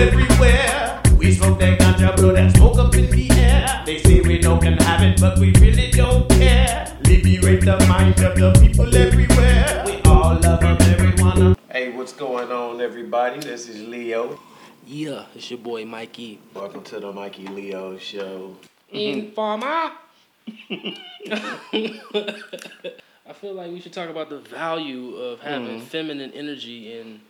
everywhere. We smoke that ganja, blow that smoke up in the air. They say we don't can have it, but we really don't care. Liberate the mind of the people everywhere. We all love them, everyone. Hey, what's going on, everybody? This is Leo. Yeah, it's your boy Mikey. Welcome to the Mikey Leo Show. Informer. I feel like we should talk about the value of having mm. feminine energy in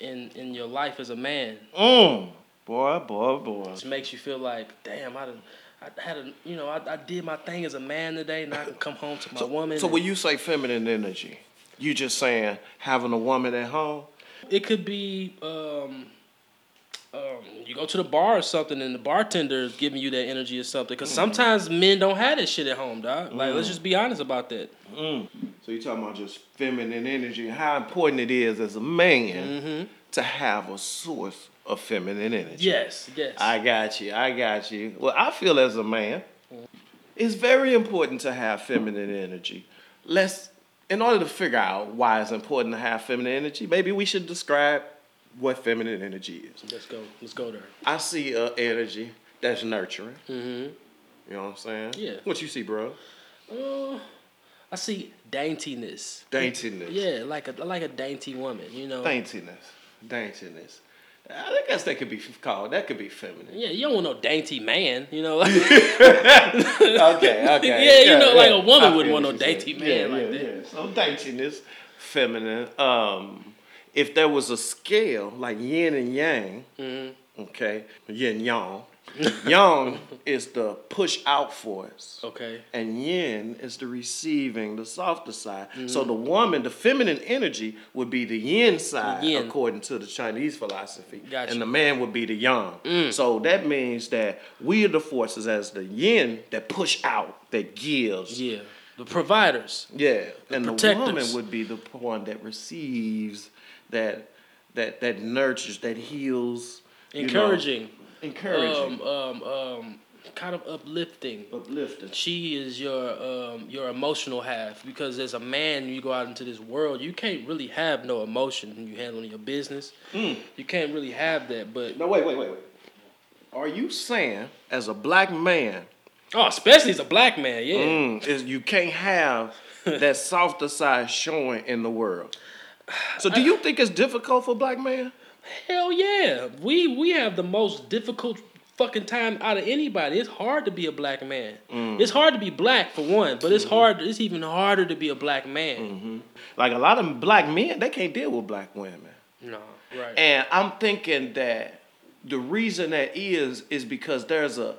in in your life as a man. Mm. Boy, boy, boy. It makes you feel like, damn, I done, I had a, you know, I, I did my thing as a man today, and I can come home to my woman. So and- when you say feminine energy, you just saying having a woman at home? It could be um, um, you go to the bar or something, and the bartender is giving you that energy or something. Because sometimes men don't have that shit at home, dog. Like, let's mm. just be honest about that. Mm. So you're talking about just feminine energy how important it is as a man mm-hmm. to have a source of feminine energy. Yes, yes. I got you. I got you. Well, I feel as a man, it's very important to have feminine energy. Let's, in order to figure out why it's important to have feminine energy, maybe we should describe what feminine energy is. let's go. Let's go there. I see a energy that's nurturing. Mm-hmm. You know what I'm saying? Yeah. What you see, bro? Uh, I see daintiness. Daintiness. Yeah, like a like a dainty woman. You know. Daintiness. Daintiness. I guess that could be called. That could be feminine. yeah, you don't want no dainty man. You know. okay, okay. Yeah, you know, like a woman I wouldn't want no dainty man yeah, like yeah, that. Yeah. So daintiness, feminine. Um, if there was a scale like yin and yang, Mm-hmm. okay, yin yang, yang is the push out force. Okay. And yin is the receiving, the softer side. So Mm-hmm. the woman, the feminine energy, would be the yin side, yin. according to the Chinese philosophy. Gotcha. And the man would be the yang. Mm. So that means that we are the forces as the yin that push out, that gives. Yeah. The providers. Yeah. and the protectors. woman would be the one that receives, that that that nurtures, that heals. you know, Encouraging. encouraging. Um, um, um, kind of uplifting. uplifting. She is your um, your emotional half because as a man, you go out into this world, you can't really have no emotion when you handling your business. Mm. You can't really have that. But No, wait, wait, wait, wait. Are you saying, as a black man, oh, especially as a black man, yeah. Mm, is you can't have that softer side showing in the world. So do you think it's difficult for black man? Hell yeah, we we have the most difficult fucking time out of anybody. It's hard to be a black man. Mm. It's hard to be black for one, but Mm-hmm. it's hard. It's even harder to be a black man. Like a lot of black men, they can't deal with black women. No, right. And I'm thinking that the reason that is is because there's a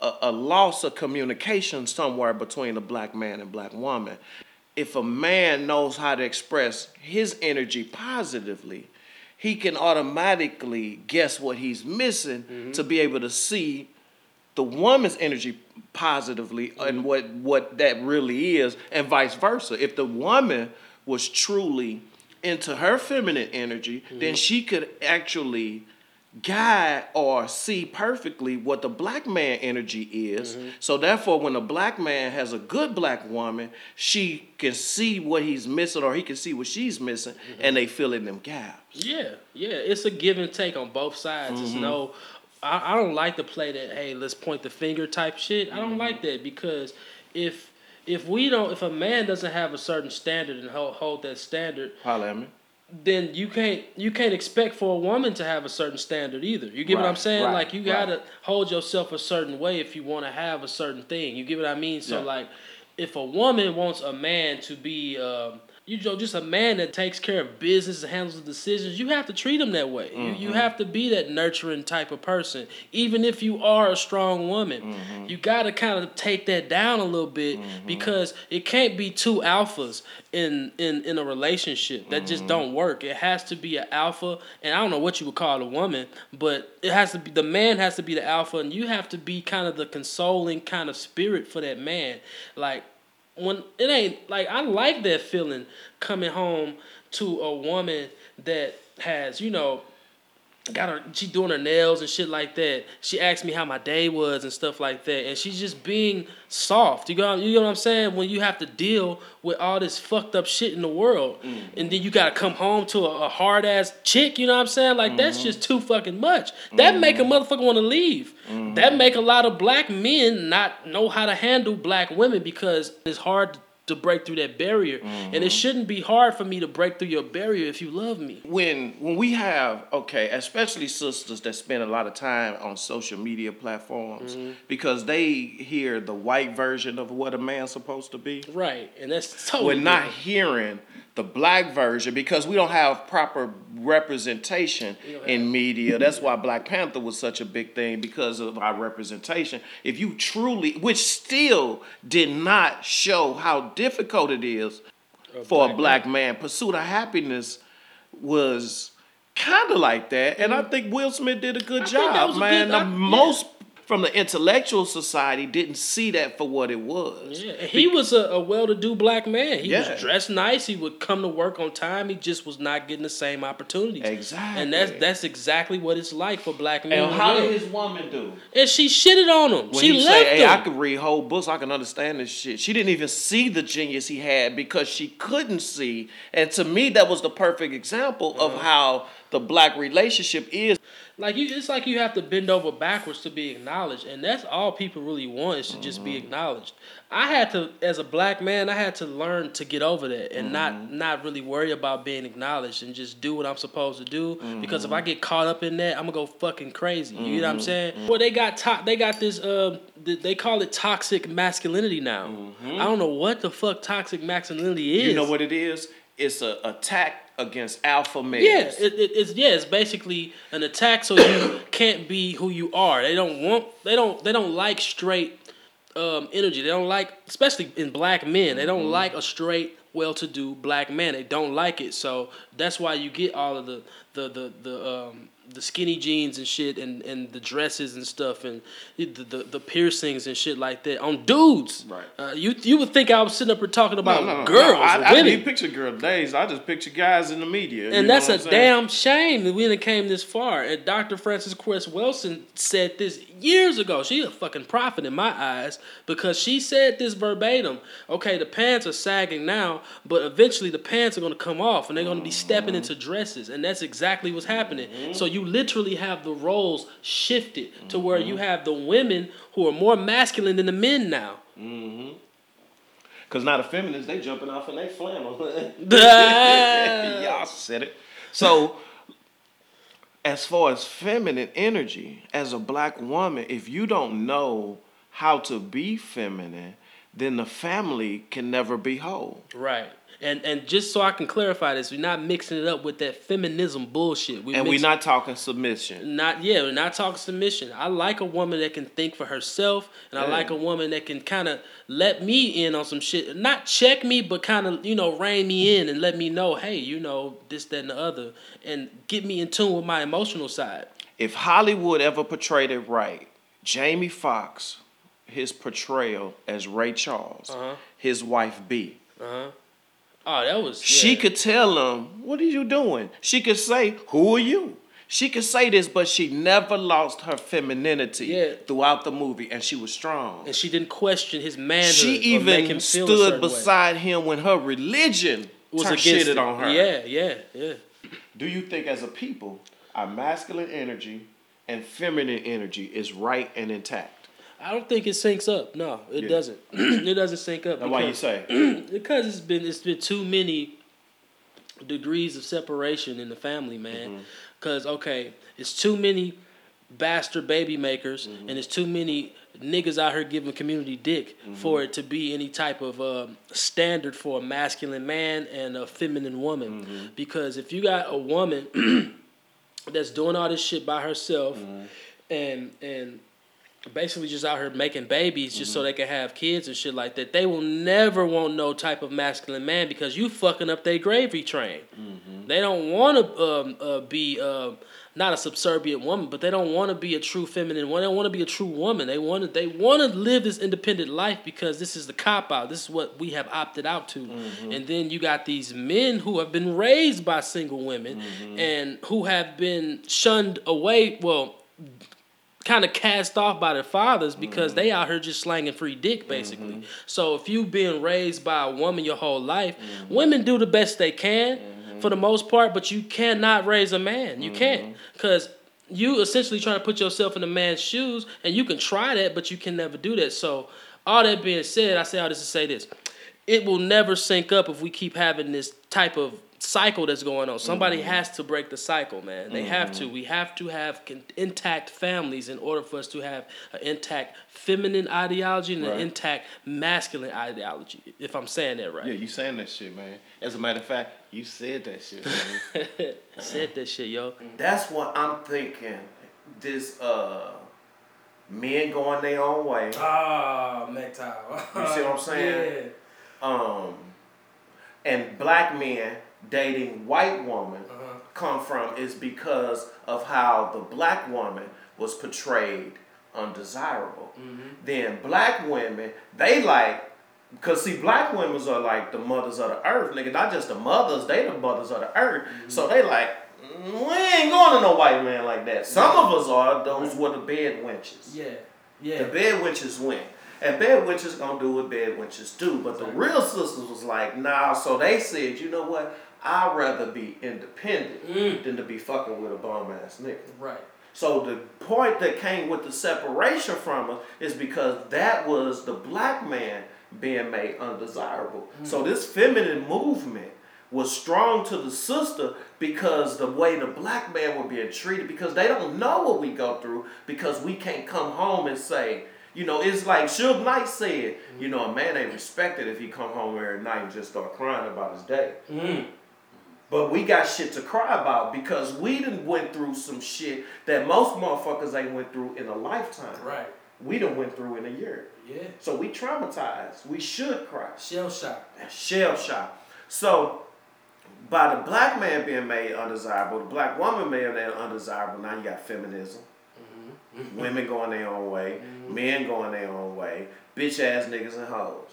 a, a loss of communication somewhere between a black man and black woman. If a man knows how to express his energy positively, he can automatically guess what he's missing mm-hmm. to be able to see the woman's energy positively and mm-hmm. what what that really is and vice versa. If the woman was truly into her feminine energy then mm-hmm. she could actually guide or see perfectly what the black man energy is so therefore when a black man has a good black woman she can see what he's missing or he can see what she's missing and they fill in them gaps Yeah, yeah, it's a give and take on both sides. It's Mm-hmm. no, I, I don't like to play that. Hey, let's point the finger type shit. I don't Mm-hmm. like that because if if we don't, if a man doesn't have a certain standard and hold, hold that standard, holla at me then you can't you can't expect for a woman to have a certain standard either. You get what I'm saying? right, like you gotta hold yourself a certain way if you want to have a certain thing. You get what I mean? So Yeah. like, if a woman wants a man to be, um, you know, just a man that takes care of business and handles the decisions, you have to treat him that way. You Mm-hmm. you have to be that nurturing type of person, even if you are a strong woman. Mm-hmm. You gotta kind of take that down a little bit because it can't be two alphas in in in a relationship that just Mm-hmm. don't work. It has to be an alpha, and I don't know what you would call a woman, but it has to be the man has to be the alpha, and you have to be kind of the consoling kind of spirit for that man. Like when it ain't like I like that feeling coming home to a woman that has you know got her she doing her nails and shit like that. She asked me how my day was and stuff like that. And she's just being soft. You got you know what I'm saying? When you have to deal with all this fucked up shit in the world mm-hmm. and then you gotta come home to a, a hard ass chick, you know what I'm saying? Like mm-hmm. that's just too fucking much. That mm-hmm. make a motherfucker wanna leave. Mm-hmm. That make a lot of black men not know how to handle black women because it's hard to break through that barrier. Mm-hmm. And it mm-hmm. shouldn't be hard for me to break through your barrier if you love me. When when we have okay, especially sisters that spend a lot of time on social media platforms mm-hmm. because they hear the white version of what a man's supposed to be. Right. And that's totally We're not hearing the black version because we don't have proper representation in media. That's why Black Panther was such a big thing because of our representation. If you truly, which still did not show how difficult it is a for black a black man. man, pursuit of happiness was kind of like that, and I mm-hmm. think Will Smith did a good I job, man. Good, I, the yeah. most from the intellectual society didn't see that for what it was. Yeah, he was a, a well-to-do black man. He yeah. was dressed nice. He would come to work on time. He just was not getting the same opportunities. Exactly. And that's that's exactly what it's like for black men. And how did his woman do? And she shitted on him. When she left say, "Hey, him. I could read whole books. I can understand this shit." She didn't even see the genius he had because she couldn't see. And to me, that was the perfect example uh-huh. of how the black relationship is. Like you, it's like you have to bend over backwards to be acknowledged, and that's all people really want is to mm-hmm. just be mm-hmm. acknowledged. I had to, as a black man, I had to learn to get over that and mm-hmm. not not really worry about being acknowledged and just do what I'm supposed to do. Mm-hmm. Because if I mm-hmm. get caught up in that, I'm gonna go fucking crazy. You know what I'm mm-hmm. saying? Well, they got to- they got this. Uh, they call it toxic masculinity now. I don't know what the fuck toxic masculinity is. You know what it is? It's a attack against alpha males. Yeah, it, it, it's yeah, it's basically an attack so you can't be who you are. They don't want they don't they don't like straight um, energy. They don't like especially in black men. They don't mm-hmm. like a straight well-to-do black man. They don't like it. So that's why you get all of the the the the um, the skinny jeans and shit and, and the dresses and stuff and the, the, the piercings and shit like that on dudes. Right. Uh, you you would think I was sitting up here talking about no, no, girls. No, I, I didn't picture girl days. I just picture guys in the media. And that's a damn shame that we didn't came this far. And Dr. Frances Cress Welsing said this years ago. She's a fucking prophet in my eyes because she said this verbatim. Okay, the pants are sagging now, but eventually the pants are gonna come off and they're gonna be stepping into dresses, and that's exactly what's happening. Mm-hmm. So you you literally have the roles shifted to mm-hmm. where you mm-hmm. have the women who are more masculine than the men now. Mm-hmm. Cause now the feminists they jumping off and they flannel. Y'all said it. So, as far as feminine energy, as a black woman, if you don't know how to be feminine, then the family can never be whole. Right. And and just so I can clarify this, we're not mixing it up with that feminism bullshit. We and we're not talking submission. Not yeah, we're not talking submission. I like a woman that can think for herself, and I like a woman that can kind of let me in on some shit. Not check me, but kind of you know rein me in and let me know, hey, you know this, that, and the other, and get me in tune with my emotional side. If Hollywood ever portrayed it right, Jamie Foxx, his portrayal as Ray Charles, uh-huh. his wife B. Uh-huh Oh, that was. Yeah. She could tell him, "What are you doing?" She could say, "Who are you?" She could say this, but she never lost her femininity yeah. throughout the movie, and she was strong. And she didn't question his manhood. She even stood beside way. him when her religion was against it. on her. Yeah, yeah, yeah. Do you think, as a people, our masculine energy and feminine energy is right and intact? I don't think it syncs up. No, it yeah. doesn't. it doesn't sync up. Because, why you say? because it's been it's been too many degrees of separation in the family, man. Because mm-hmm. okay, it's too many bastard baby makers, mm-hmm. and it's too many niggas out here giving community dick mm-hmm. for it to be any type of uh, standard for a masculine man and a feminine woman. Mm-hmm. Because if you got a woman that's doing all this shit by herself, mm-hmm. and and basically just out here making babies just so they can have kids and shit like that. They will never want no type of masculine man because you fucking up their gravy train. They don't want to um, uh, be uh, not a subservient woman, but they don't want to be a true feminine one. They don't want to be a true woman. They want to they want to live this independent life because this is the cop out. This is what we have opted out to. And then you got these men who have been raised by single women and who have been shunned away. Well, kind of cast off by their fathers because they mm-hmm. out here just slanging free dick basically. Mm-hmm. So if you've been raised by a woman your whole life, mm-hmm. women do the best they can for the most part, but you cannot raise a man. You can't because you essentially trying to put yourself in a man's shoes, and you can try that, but you can never do that. So all that being said, I say all this to say this: it will never sync up if we keep having this type of cycle that's going on. Somebody has to break the cycle, man. They have to. We have to have con- intact families in order for us to have an intact feminine ideology and Right. an intact masculine ideology. If I'm saying that right. Yeah, you saying that shit, man. As a matter of fact, you said that shit, man. Said that shit, yo. That's what I'm thinking. This uh men going their own way. Ah, MGTOW. You see what I'm saying? Yeah. Um and black men dating white woman Uh-huh. come from is because of how the black woman was portrayed undesirable. Mm-hmm. Then black women, they like Cause see, black women are like the mothers of the earth, nigga. Not just the mothers, they the mothers of the earth. Mm-hmm. So they like, "Mm, we ain't going to no white man like that. Some of us are. Those were the bed wenches. Yeah. Yeah. The Yeah. bed wenches went. And bed wenches gonna do what bed wenches do. But the real sisters was like, nah. So they said, you know what? I'd rather be independent Mm. than to be fucking with a bum ass nigga. Right. So the point that came with the separation from us is because that was the black man being made undesirable. So this feminine movement was strong to the sister because the way the black man were being treated because they don't know what we go through because we can't come home and say you know, it's like Suge Knight said, you know, a man ain't respected if he come home every night and just start crying about his day. Mm. But we got shit to cry about because we done went through some shit that most motherfuckers ain't went through in a lifetime. Right. We done went through in a year. Yeah. So we traumatized. We should cry. Shell shock. Shell shock. So by the black man being made undesirable, the black woman being made undesirable, now you got feminism. Mm-hmm. Women going their own way, men going their own way, bitch ass niggas and hoes.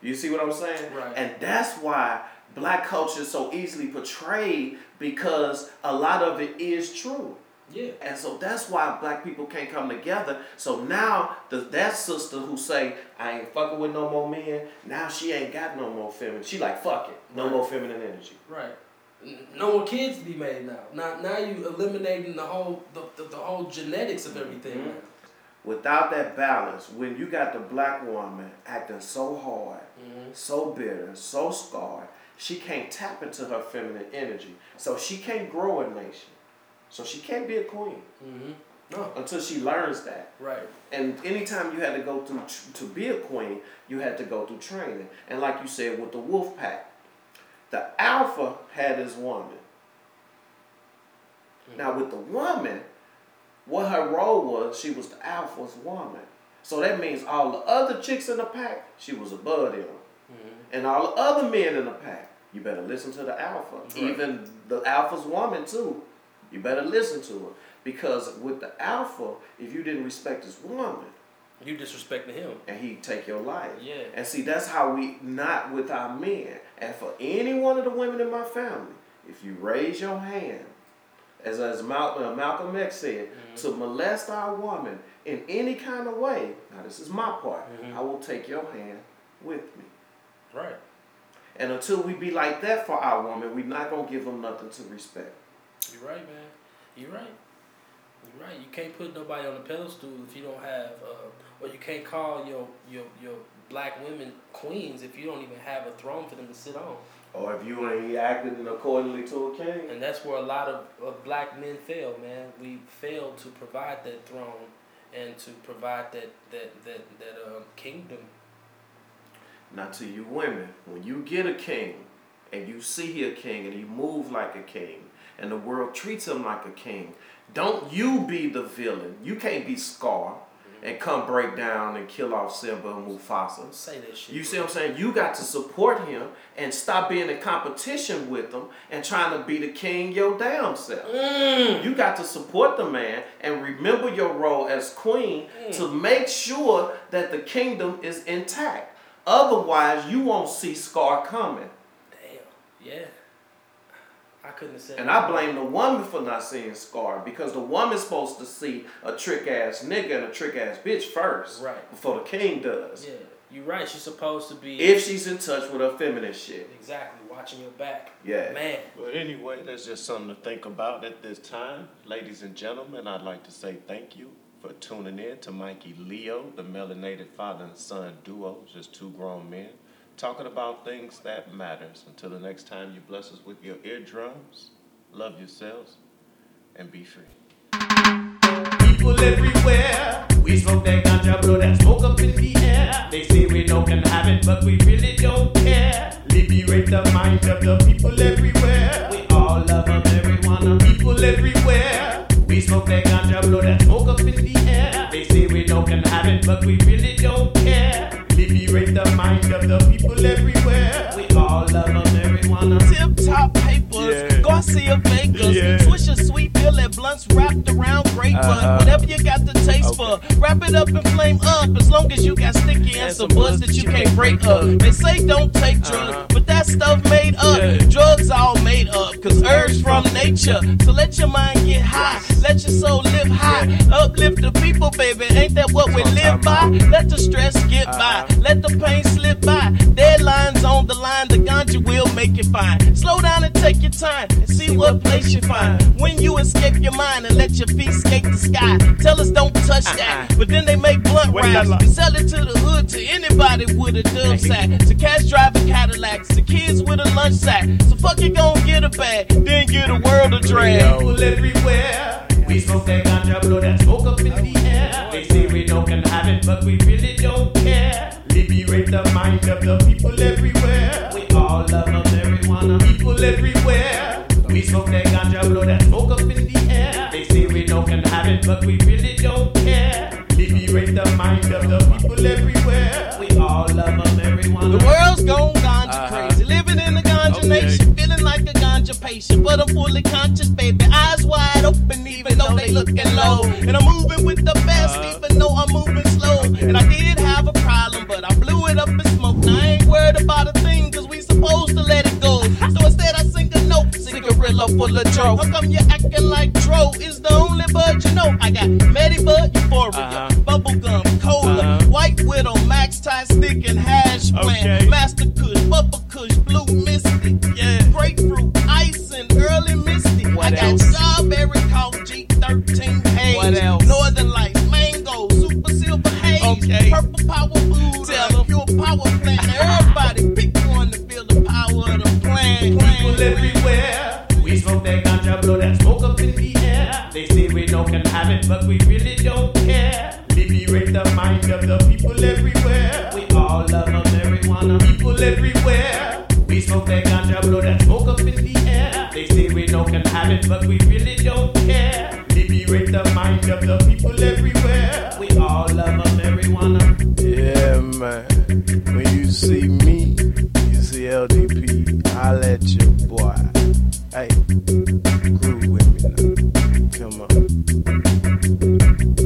You see what I'm saying? Right. And that's why black culture is so easily portrayed because a lot of it is true. Yeah. And so that's why black people can't come together. So now the that sister who say I ain't fucking with no more men, now she ain't got no more feminine. She like fuck it, no Right. more feminine energy. Right. No more kids to be made now. Now, now you eliminating the whole the, the, the whole genetics of everything Mhm. Without that balance, when you got the black woman acting so hard, Mhm. so bitter, so scarred, she can't tap into her feminine energy. So she can't grow a nation. So she can't be a queen Mhm. No. until she learns that. Right. And anytime you had to go through tr- to be a queen, you had to go through training. And like you said with the wolf pack, the alpha had his woman. Now with the woman, what her role was, she was the alpha's woman. So that means all the other chicks in the pack, she was above them. And all the other men in the pack, you better listen to the alpha. Right. Even the alpha's woman too. You better listen to her. Because with the alpha, if you didn't respect his woman, You disrespecting him. and he'd take your life. Yeah. And see, that's how we not with our men. And for any one of the women in my family, if you raise your hand, as as Malcolm, uh, Malcolm X said, to molest our woman in any kind of way, now this is my part, Mhm. I will take your hand with me. Right. And until we be like that for our woman, we're not gonna give them nothing to respect. You're right, man. You're right. You're right. You can't put nobody on a pedestal if you don't have, uh, or you can't call your your your black women queens if you don't even have a throne for them to sit on. Or if you ain't acting accordingly to a king. And that's where a lot of, of black men fail, man. We fail to provide that throne and to provide that that that that uh, kingdom. Now to you women, when you get a king and you see he a king and he move like a king and the world treats him like a king, don't you be the villain. You can't be Scar. and come break down and kill off Simba and Mufasa. Say that shit. You see what I'm saying? You got to support him and stop being in competition with him and trying to be the king your damn self. Mm. You got to support the man and remember your role as queen Mm. to make sure that the kingdom is intact. Otherwise, you won't see Scar coming. Damn. Yeah. I couldn't have said. And it I blame the woman for not seeing Scar because the woman's supposed to see a trick ass nigga and a trick ass bitch first. Right. Before the king does. Yeah, you're right. She's supposed to be If she's in touch with her feminine shit. exactly watching your back. Yeah. Man. But anyway, that's just something to think about at this time. Ladies and gentlemen, I'd like to say thank you for tuning in to Mikey Leo, the melanated father and son duo, just two grown men, talking about things that matters. Until the next time you bless us with your eardrums, love yourselves, and be free. People everywhere. We smoke that ganja, blow that smoke up in the air. They say we no can have it, but we really don't care. Liberate the mind of the people everywhere. We all love marijuana. People everywhere. We smoke that ganja, blow that smoke up in the air. They say we no can have it, but we really don't care. Liberate the mind of the people everywhere. We all love marijuana. Tip top papers, Yeah. Garcia Vegas, Yeah. Swisher sweet bill and blunts wrapped around grape. Uh-huh. Whatever you got the taste for, wrap it up and flame up. As long as you got sticky and some buzz that you can't break up. They say don't take drugs, but that stuff made up. Yeah. Drugs all made up, cause herbs from nature. So let your mind get high, let your soul live high. Uplift the people, baby. Ain't that what we live by? Let the stress get by, let the pain slip by. Deadlines on the line, the ganja will make it fine. Slow down and take your time and see what place you find. When you escape your mind and let your feet skate the sky. Tell us don't touch that, but then they make blunt wraps. We sell it to the hood to anybody with a dub sack. To cash driving Cadillacs, to kids with a lunch sack. So fuck you gon' get a bag, then get a world of drag. People everywhere. We smoke that ganja, blow that smoke up in the air. They say we no can have it, but we really don't care. Liberate the mind of the people everywhere. We all love marijuana. People everywhere. We smoke that ganja, blow that smoke up in the air. They say we no can have it, but we really don't care. Liberate the mind of the people everywhere. We all love marijuana. The world's gone ganja uh-huh. crazy. Living in a ganja nation. Feeling like a ganja patient. But I'm fully conscious, baby. Eyes wide open, even though they looking low. And I'm moving with the best, uh-huh. even though I'm moving slow. And I did have a problem, but I blew it up in smoke. Now I ain't worried about a thing, cause we supposed to let it go. So instead I sing a note, cigarilla full of dro. How come you acting like dro is the only bud you know? I got Medibud, Euphoria, uh-huh. Bubblegum, Cola, uh-huh. White Widow, Max Tie Stick, and Hash Plant. Okay. Master Kush, Bubba Kush, Blue Misty, everywhere. We smoke that ganja, blow that smoke up in the air. They say we don't can have it, but we really don't care. Liberate the mind of the people everywhere. We all love a marijuana. Yeah, man. When you see me, you see LDP. I let you, boy. Hey, groove with me now. Come on.